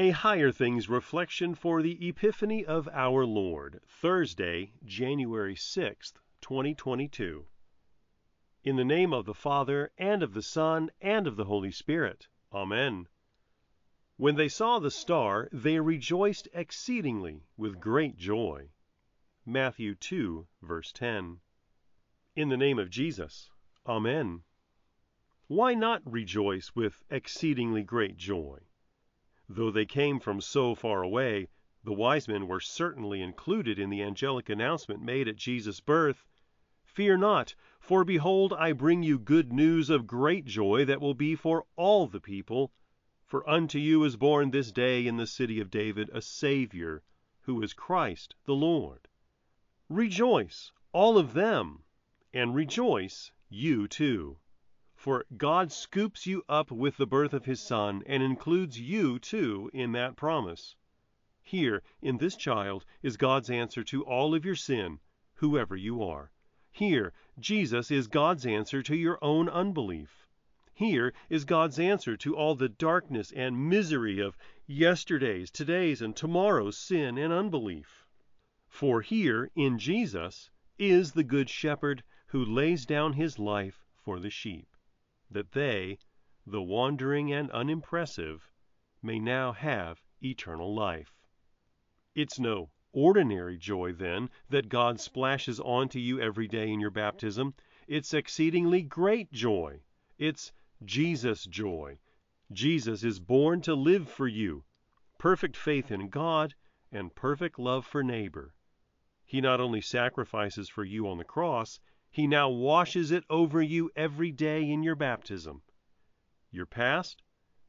A Higher Things reflection for the Epiphany of our Lord, Thursday, January 6, 2022. In the name of the Father, and of the Son, and of the Holy Spirit. Amen. When they saw the star, they rejoiced exceedingly with great joy. Matthew 2, verse 10. In the name of Jesus. Amen. Why not rejoice with exceedingly great joy? Though they came from so far away, the wise men were certainly included in the angelic announcement made at Jesus' birth. Fear not, for behold, I bring you good news of great joy that will be for all the people. For unto you is born this day in the city of David a Savior, who is Christ the Lord. Rejoice, all of them, and rejoice, you too. For God scoops you up with the birth of his Son and includes you, too, in that promise. Here, in this child, is God's answer to all of your sin, whoever you are. Here, Jesus is God's answer to your own unbelief. Here is God's answer to all the darkness and misery of yesterday's, today's, and tomorrow's sin and unbelief. For here, in Jesus, is the Good Shepherd who lays down his life for the sheep that they, the wandering and unimpressive, may now have eternal life. It's no ordinary joy, then, that God splashes onto you every day in your baptism. It's exceedingly great joy. It's Jesus joy. Jesus is born to live for you. Perfect faith in God and perfect love for neighbor. He not only sacrifices for you on the cross, he now washes it over you every day in your baptism. Your past?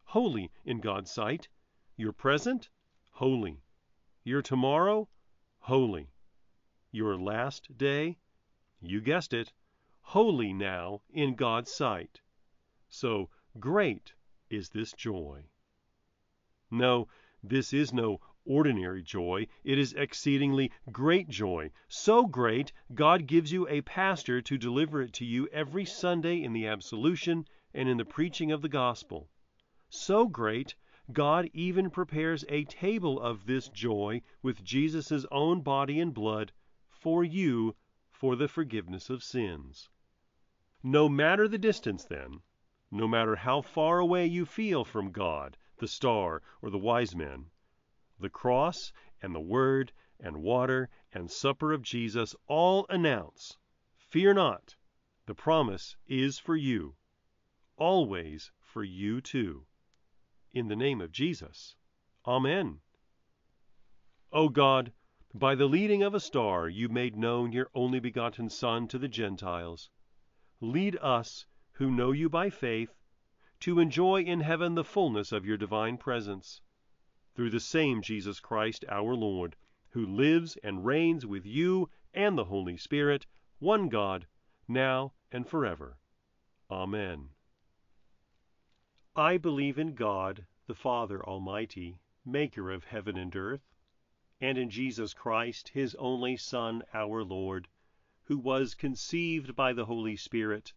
Holy in God's sight. Your present? Holy. Your tomorrow? Holy. Your last day? You guessed it. Holy now in God's sight. So great is this joy. No, this is no ordinary joy, it is exceedingly great joy. So great, God gives you a pastor to deliver it to you every Sunday in the absolution and in the preaching of the gospel. So great, God even prepares a table of this joy with Jesus' own body and blood for you for the forgiveness of sins. No matter the distance, then, no matter how far away you feel from God, the star, or the wise men, the cross and the word and water and supper of Jesus all announce, Fear not, the promise is for you, always for you too. In the name of Jesus. Amen. O God, by the leading of a star you made known your only begotten Son to the Gentiles. Lead us, who know you by faith, to enjoy in heaven the fullness of your divine presence through the same Jesus Christ our Lord, who lives and reigns with you and the Holy Spirit, one God, now and forever. Amen. I believe in God, the Father Almighty, maker of heaven and earth, and in Jesus Christ, his only Son, our Lord, who was conceived by the Holy Spirit,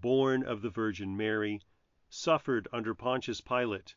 born of the Virgin Mary, suffered under Pontius Pilate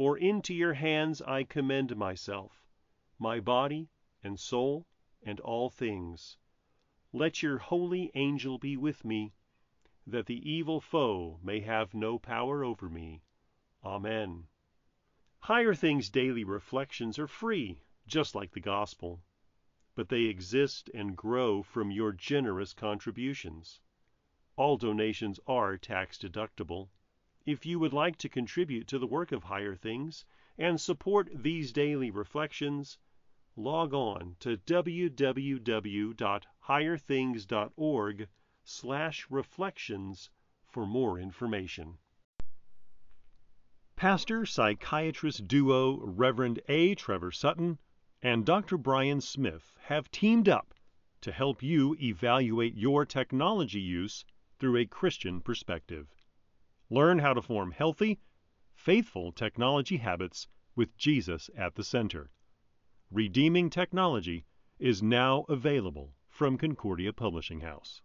For into your hands I commend myself, my body and soul, and all things. Let your holy angel be with me, that the evil foe may have no power over me. Amen. Higher Things Daily Reflections are free, just like the Gospel, but they exist and grow from your generous contributions. All donations are tax deductible. If you would like to contribute to the work of Higher Things and support these daily reflections, log on to www.higherthings.org/reflections for more information. Pastor psychiatrist duo Reverend A. Trevor Sutton and Dr. Brian Smith have teamed up to help you evaluate your technology use through a Christian perspective. Learn how to form healthy, faithful technology habits with Jesus at the center. Redeeming Technology is now available from Concordia Publishing House.